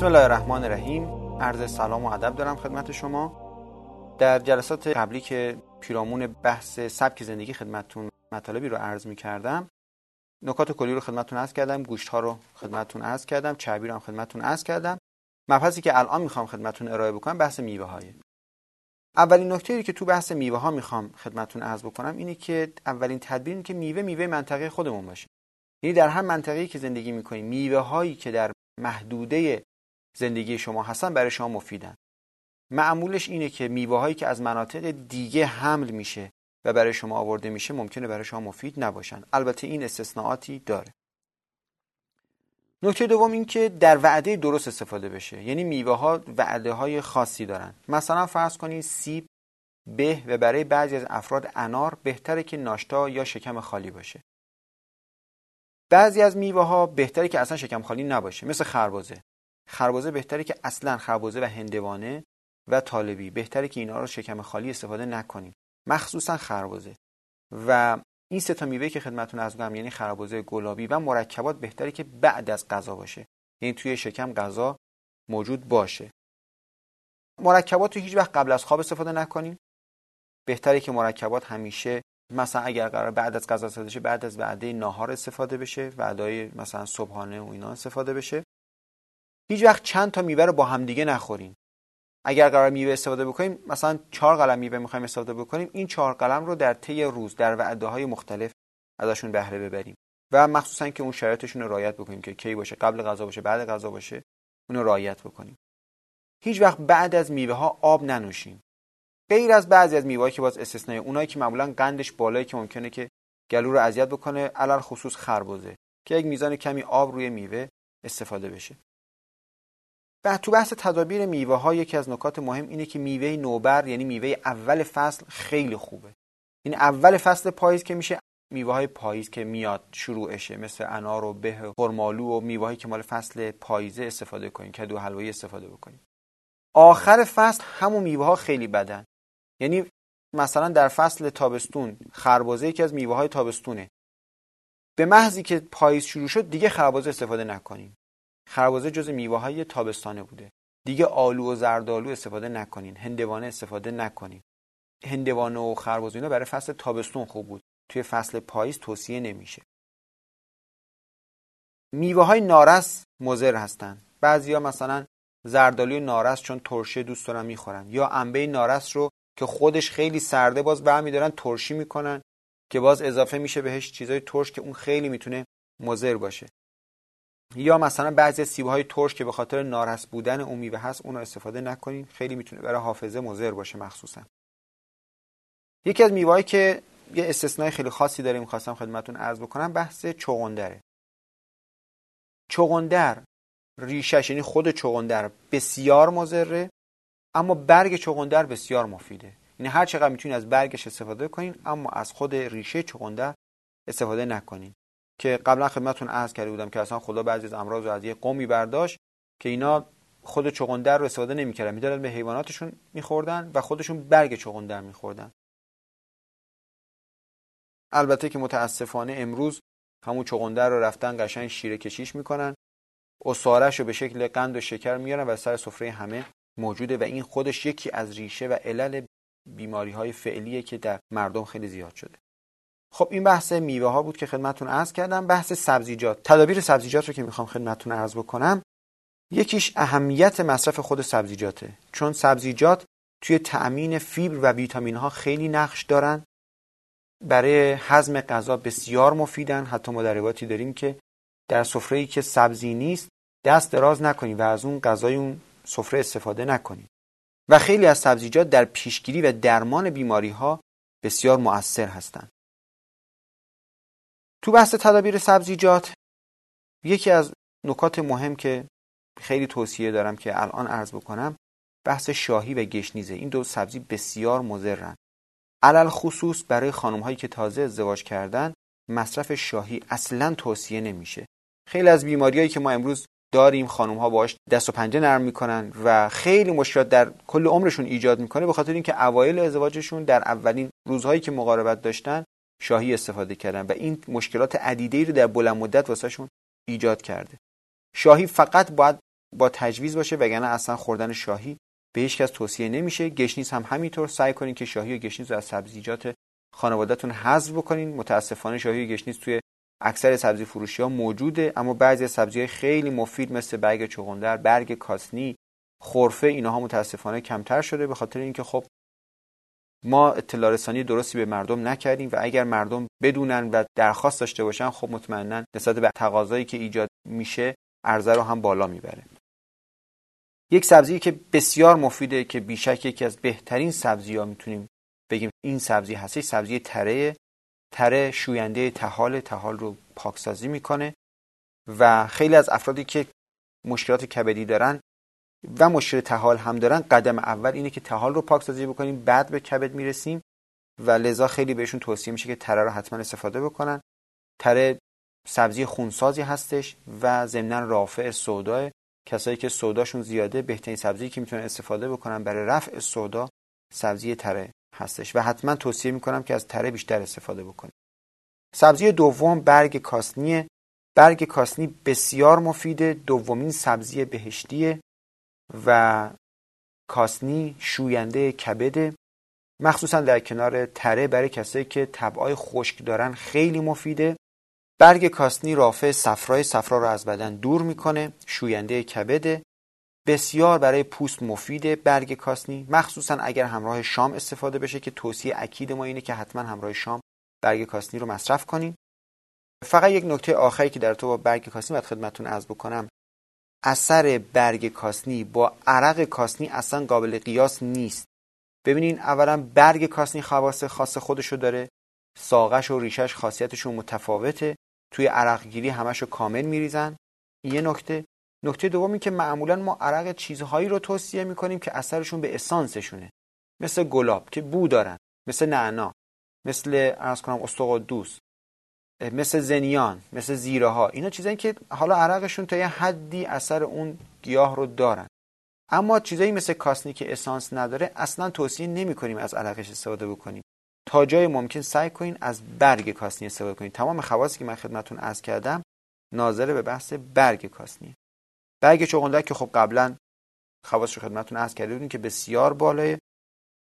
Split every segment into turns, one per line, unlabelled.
بسم الله الرحمن الرحیم. عرض سلام و ادب دارم خدمت شما. در جلسات قبلی که پیرامون بحث سبک زندگی خدمتتون مطالبی رو عرض می کردم نکات کلی رو خدمتتون عرض کردم گوشت ها رو خدمتتون عرض کردم چربی رو هم خدمتتون عرض کردم. مبحثی که الان می‌خوام خدمتتون ارائه بکنم بحث میوه های اولین نکته که تو بحث میوه ها می‌خوام خدمتتون عرض بکنم اینه که اولین تدبیر که میوه میوه منطقه خودمون باشه. یعنی در هر منطقه‌ای که زندگی می‌کنیم میوه هایی که در محدوده زندگی شما هستن برای شما مفیدن. معمولش اینه که میوه هایی که از مناطق دیگه حمل میشه و برای شما آورده میشه ممکنه برای شما مفید نباشن. البته این استثناءاتی داره. نکته دوم این که در وعده درست استفاده بشه. یعنی میوه ها وعده های خاصی دارن. مثلا فرض کنید سیب به و برای بعضی از افراد انار بهتره که ناشتا یا شکم خالی باشه. بعضی از میوه ها بهتره که اصلا شکم خالی نباشه. مثل خربزه خربزه بهتره که اصلا خربزه و هندوانه و طالبی بهتره که اینا رو شکم خالی استفاده نکنیم. مخصوصا خربزه و این سه تا میوه که خدمتتون از گفتم یعنی خربزه گلابی و مرکبات بهتره که بعد از غذا باشه. یعنی توی شکم غذا موجود باشه. مرکبات رو هیچ وقت قبل از خواب استفاده نکنیم. بهتره که مرکبات همیشه مثلا اگر قرار بعد از غذا استفاده بشه بعد از وعده ناهار استفاده بشه وعده مثلا صبحانه و اینا استفاده بشه. هیچ وقت چند تا میوه رو با همدیگه نخوریم. اگر قرار میوه استفاده بکنیم مثلا چهار قلم میوه می‌خوایم استفاده بکنیم این چهار قلم رو در طی روز در وعده های مختلف ازشون بهره ببریم. و مخصوصا که اون شرایطشون رو رعایت بکنیم که کی باشه قبل غذا باشه بعد غذا باشه اون رو رعایت بکنیم. هیچ وقت بعد از میوه ها آب ننوشیم. غیر از بعضی از میوه که باز استثنایی اونایی که معمولا قندش بالایی که ممکنه که گلو رو اذیت بکنه علل خصوص خربزه که یک میزان کمی آب روی میوه استفاده بشه. تو بحث تدابیر میوه ها یکی از نکات مهم اینه که میوه نوبر یعنی میوه اول فصل خیلی خوبه. این اول فصل پاییز که میشه میوه های پاییز که میاد شروعشه مثل انار و به خرمالو و میوه که مال فصل پاییزه استفاده کنیم کدو حلوایی استفاده بکنیم. آخر فصل همون میوه ها خیلی بدن. یعنی مثلا در فصل تابستون خربازه یکی از میوه های تابستونه. به محضی که پاییز شروع شد دیگه خربازه استفاده نکنیم. خربزه جز میوه های تابستانه بوده. دیگه آلو و زردآلو استفاده نکنین. هندوانه استفاده نکنین. هندوانه و خربزه اینا برای فصل تابستون خوب بود. توی فصل پاییز توصیه نمیشه. میوه های نارس مضر هستن. بعضیا مثلا زردالوی نارس چون ترشه دوست دارن می‌خورن. یا انبه نارس رو که خودش خیلی سرده باز برمیدارن ترشی می‌کنن که باز اضافه میشه بهش چیزای ترش که اون خیلی می‌تونه مضر باشه. یا مثلا بعضی سیب های ترش که به خاطر نارس بودن اون میوه هست اون رو استفاده نکنین. خیلی می‌تونه برای حافظه مضر باشه مخصوصا. یکی از میوه‌ای که یه استثنای خیلی خاصی داره می‌خواستم خدمتون عرض بکنم بحث چغندره. چغندر ریشش یعنی خود چغندر بسیار مضره اما برگ چغندر بسیار مفیده. یعنی هر چقدر می‌تونید از برگش استفاده کنین اما از خود ریشه چغندر استفاده نکنین. که قبلا خدمتتون عرض کرده بودم که اصلا خدا بعضی از امراض رو از یه قومی برداشت که اینا خود چغندر رو استفاده نمی‌کردن. می‌دادن به حیواناتشون میخوردن و خودشون برگ چغندر میخوردن. البته که متاسفانه امروز همون چغندر رو رفتن قشنگ شیره کشیش می‌کنن. اصارش رو به شکل قند و شکر میارن و سر سفره همه موجوده و این خودش یکی از ریشه و علل بیماری های فعلیه که در مردم خیلی زیاد شده. خب این بحث میوه ها بود که خدمتتون عرض کردم. بحث سبزیجات. تدابیر سبزیجات رو که می‌خوام خدمتتون عرض بکنم یکیش اهمیت مصرف خود سبزیجاته. چون سبزیجات توی تأمین فیبر و ویتامین ها خیلی نقش دارن. برای هضم غذا بسیار مفیدن. حتی ما در داریم که در سفره که سبزی نیست دست دراز نکنید و از اون غذای اون سفره استفاده نکنید و خیلی از سبزیجات در پیشگیری و درمان بیماری ها بسیار مؤثر هستند تو بحث تدابیر سبزیجات یکی از نکات مهم که خیلی توصیه دارم که الان عرض بکنم بحث شاهی و گشنیزه. این دو سبزی بسیار مضرن. علل خصوص برای خانم هایی که تازه ازدواج کردن مصرف شاهی اصلا توصیه نمیشه. خیلی از بیماریایی که ما امروز داریم خانم ها باش دست و پنجه نرم می‌کنن و خیلی مشکلات در کل عمرشون ایجاد می‌کنه به خاطر اینکه اوایل ازدواجشون در اولین روزهایی که مقاربت داشتن شاهی استفاده کردن و این مشکلات عدیده رو در بلند مدت واسهشون ایجاد کرده. شاهی فقط باید با تجویز باشه وگرنه اصلا خوردن شاهی به هیچ کس توصیه نمیشه. گشنیز هم همینطور. سعی کنین که شاهی و گشنیز رو از سبزیجات خانوادهتون حذف بکنین. متاسفانه شاهی و گشنیز توی اکثر سبزی فروشی ها موجوده اما بعضی سبزی های خیلی مفید مثل برگ چغندر برگ کاسنی خرفه اینها متاسفانه کمتر شده. به خاطر اینکه خب ما اطلاع رسانی درستی به مردم نکردیم و اگر مردم بدونن و درخواست داشته باشن خب مطمئنا نسبت به تقاضایی که ایجاد میشه عرضه رو هم بالا می‌بره. یک سبزی که بسیار مفیده که بیشک یکی از بهترین سبزی ها می‌تونیم بگیم این سبزی هستش سبزی تره. تره شوینده تحال تحال رو پاکسازی می‌کنه و خیلی از افرادی که مشکلات کبدی دارن و مشکل تحال هم دارن قدم اول اینه که تحال رو پاکسازی بکنیم بعد به کبد می‌رسیم و لذا خیلی بهشون توصیه میشه که تره رو حتما استفاده بکنن. تره سبزی خونسازی هستش و ضمنا رافع سودا. کسایی که سوداشون زیاده بهترین سبزی که می‌تونن استفاده بکنن برای رفع سودا سبزی تره هستش و حتما توصیه می‌کنم که از تره بیشتر استفاده بکنید سبزی دوم برگ کاسنیه. برگ کاسنی بسیار مفیده دومین سبزی بهشتیه. و کاسنی شوینده کبده مخصوصا در کنار تره برای کسایی که طبعای خشک دارن خیلی مفیده. برگ کاسنی رافع صفرای صفرا رو از بدن دور می‌کنه شوینده کبده. بسیار برای پوست مفیده برگ کاسنی مخصوصا اگر همراه شام استفاده بشه که توصیه اکید ما اینه که حتما همراه شام برگ کاسنی رو مصرف کنیم. فقط یک نکته آخری که در تو با برگ کاسنی باید خدمتتون عرض بکنم. اثر برگ کاسنی با عرق کاسنی اصلا قابل قیاس نیست. ببینین اولا برگ کاسنی خواص خاص خودشو داره. ساقش و ریشش خاصیتشون متفاوته. توی عرق گیری همشو کامل میریزن. یه نکته. نکته دومی که معمولا ما عرق چیزهایی رو توصیه می‌کنیم که اثرشون به اسانسشونه. مثل گلاب که بو دارن. مثل نعنا. مثل ارز کنم استقدوس مثل زنیان مثل زیره ها اینا چیزایی که حالا عرقشون تا یه حدی اثر اون گیاه رو دارن. اما چیزایی مثل کاسنی که اسانس نداره اصلا توصیه نمی کنیم از عرقش استفاده بکنیم. تا جای ممکن سعی کنین از برگ کاسنی استفاده کنین. تمام خواصی که من خدمتون عرض کردم ناظر به بحث برگ کاسنی. برگ چغندر که خب قبلا خواصش رو خدمتون عرض کرده بودیم که بسیار بالاه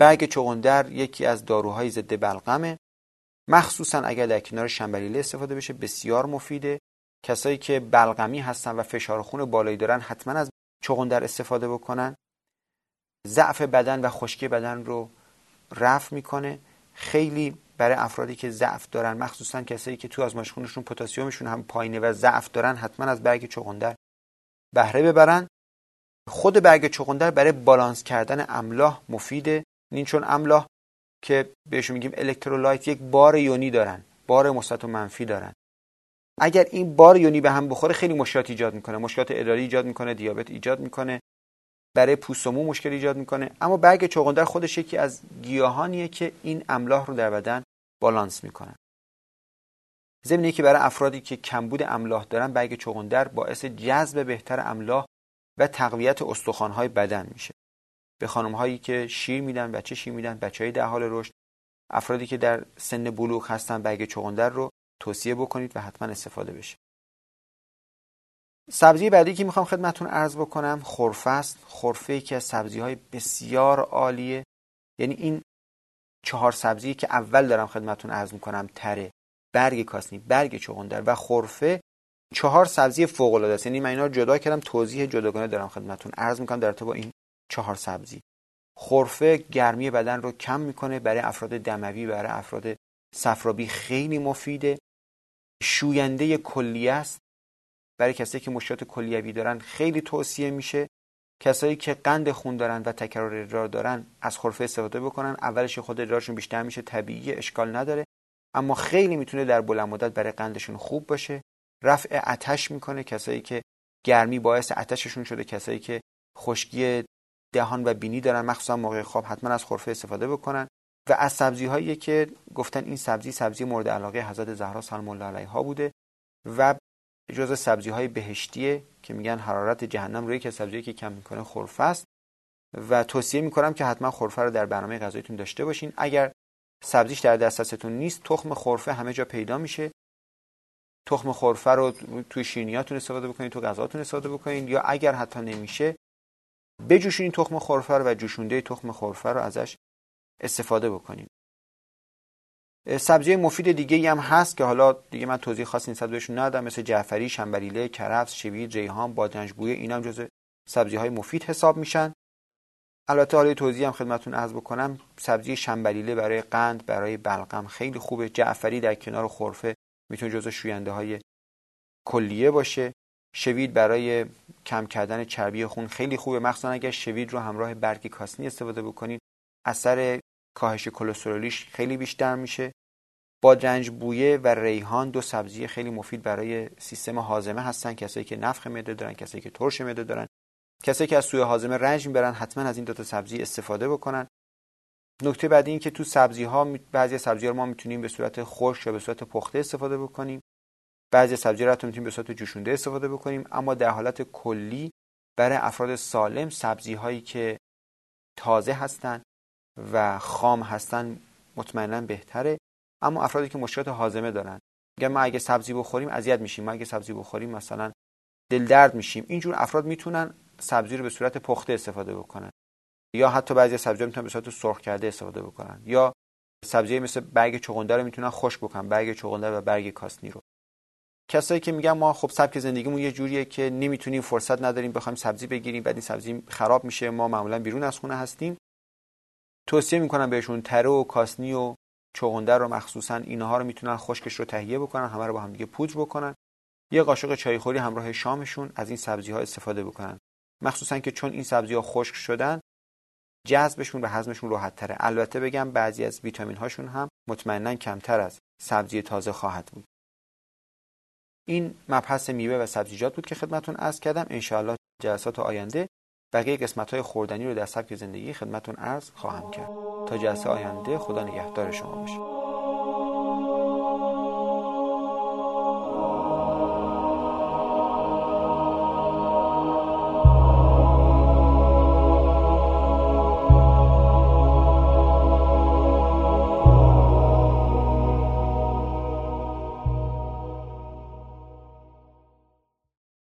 برگ چغندر یکی از داروهای ضد بلغمه. مخصوصا اگر در کنار شنبلیله استفاده بشه بسیار مفیده. کسایی که بلغمی هستن و فشار خون بالایی دارن حتما از چغندر استفاده بکنن. ضعف بدن و خشکی بدن رو رفع می‌کنه. خیلی برای افرادی که ضعف دارن مخصوصا کسایی که تو آزمایش خونشون پتاسیمشون هم پایینه و ضعف دارن حتما از برگ چغندر بهره ببرن. خود برگ چغندر برای بالانس کردن املاح مفیده. این چون املاح که بهشون میگیم الکترولایت یک بار یونی دارن بار مثبت و منفی دارن. اگر این بار یونی به هم بخوره خیلی مشکلات ایجاد می‌کنه. مشکلات اداری ایجاد می‌کنه دیابت ایجاد می‌کنه برای پوست و مو مشکل ایجاد می‌کنه. اما برگ چغندر خودش یکی از گیاهانیه که این املاح رو در بدن بالانس می‌کنن ضمن که برای افرادی که کمبود املاح دارن برگ چغندر باعث جذب بهتر املاح و تقویت استخوان‌های بدن میشه. به خانم هایی که شیر میدن بچه شیر میدن بچه های در حال رشد افرادی که در سن بلوغ هستن برگ چغندر رو توصیه بکنید و حتما استفاده بشه. سبزی بعدی که می‌خوام خدمتون عرض بکنم خرفه است. خرفه که از سبزی های بسیار عالیه. یعنی این چهار سبزی که اول دارم خدمتون عرض می‌کنم تره برگ کاسنی برگ چغندر و خرفه چهار سبزی فوق العاده است. یعنی من اینا رو جدا کردم توضیح جداگانه دارم خدمتون عرض می‌کنم در با این چهار سبزی. خرفه گرمی بدن رو کم می‌کنه برای افراد دموی برای افراد صفرابی خیلی مفیده. شوینده کلیه است. برای کسایی که مشکلات کلیوی دارن خیلی توصیه میشه. کسایی که قند خون دارن و تکرار ادرار دارن از خرفه استفاده بکنن. اولش خود ادرارشون بیشتر میشه طبیعی اشکال نداره. اما خیلی می‌تونه در بلند مدت برای قندشون خوب باشه. رفع آتش می‌کنه. کسایی که گرمی باعث آتششون شده. کسایی که خشکی دهان و بینی دارن مخصوصا موقع خواب حتما از خرفه استفاده بکنن. و از سبزی هایی که گفتن این سبزی سبزی مورد علاقه حضرت زهرا سلام الله علیها بوده و جزء سبزی های بهشتیه که میگن حرارت جهنم روی که سبزی که کم می‌کنه خرفه است. و توصیه می‌کنم که حتما خرفه رو در برنامه غذایتون داشته باشین. اگر سبزیش در دسترستون نیست تخم خرفه همه جا پیدا میشه. تخم خرفه رو توی شیرینیاتون استفاده بکنید تو غذاتون استفاده بکنید یا اگر حتی نمیشه بجوشونید تخم خرفه رو و جوشونده تخم خرفه رو ازش استفاده بکنید سبزی مفید دیگه ای هم هست که حالا دیگه من توضیح خاصی نسبت بهشون ندادم مثل جعفری، شنبلیله، کرفس، شوید، ریحان، بادنج بویه اینا هم جزء سبزی های مفید حساب میشن. البته حالا توضیح هم خدمتون عرض بکنم سبزی شنبلیله برای قند برای بلغم خیلی خوبه. جعفری در کنار خرفه می‌تونه جزء شوینده های کلیه باشه. شوید برای کم کردن چربی خون خیلی خوبه. مخصوصا اگر شوید رو همراه برگ کاسنی استفاده بکنید اثر کاهش کلسترولیش خیلی بیشتر میشه. بادرنج بویه و ریحان دو سبزی خیلی مفید برای سیستم هاضمه هستن. کسایی که نفخ معده دارن کسایی که ترش معده دارن. کسایی که از سوی هاضمه رنج می‌برن حتما از این دو تا سبزی استفاده بکنن. نکته بعدی این که تو سبزی ها بعضی سبزی ها ما می‌تونیم به صورت خشک یا به صورت پخته استفاده بکنیم. بعضی سبزی رو می‌تونیم به صورت جوشونده استفاده بکنیم اما در حالت کلی برای افراد سالم سبزی هایی که تازه هستن و خام هستن مطمئنا بهتره. اما افرادی که مشکلات هاضمه دارن. میگن ما اگه سبزی بخوریم اذیت میشیم ما اگه سبزی بخوریم مثلا دل درد میشیم. اینجور افراد می‌تونن سبزی رو به صورت پخته استفاده بکنن. یا حتی بعضی سبزی می‌تونن به صورت سرخ کرده استفاده بکنن. یا سبزی مثل برگ چغندر رو می‌تونن خشک بکنن برگ چغندر و برگ کاسنی رو. کسایی که میگن ما خب سبک زندگیمون یه جوریه که نمی‌تونیم فرصت نداریم بخوایم سبزی بگیریم بعد این سبزی خراب میشه ما معمولا بیرون از خونه هستیم. توصیه می‌کنم بهشون تره و کاسنی و چغندر رو مخصوصا اینها رو می‌تونن خشکش رو تهیه بکنن همه رو با هم دیگه پودر بکنن. یه قاشق چایخوری همراه شامشون از این سبزی ها استفاده بکنن. مخصوصا که چون این سبزی ها خشک شدن جذبشون و هضمشون راحت تره البته بگم بعضی از ویتامین هاشون هم مطمئنا کمتر از سبزی تازه خواهد بود. این مبحث میوه و سبزیجات بود که خدمتون عرض کردم. انشاءالله جلسات آینده بقیه قسمت های خوردنی رو در سبک زندگی خدمتون عرض خواهم کرد. تا جلسه آینده خدا نگهدار شما باشه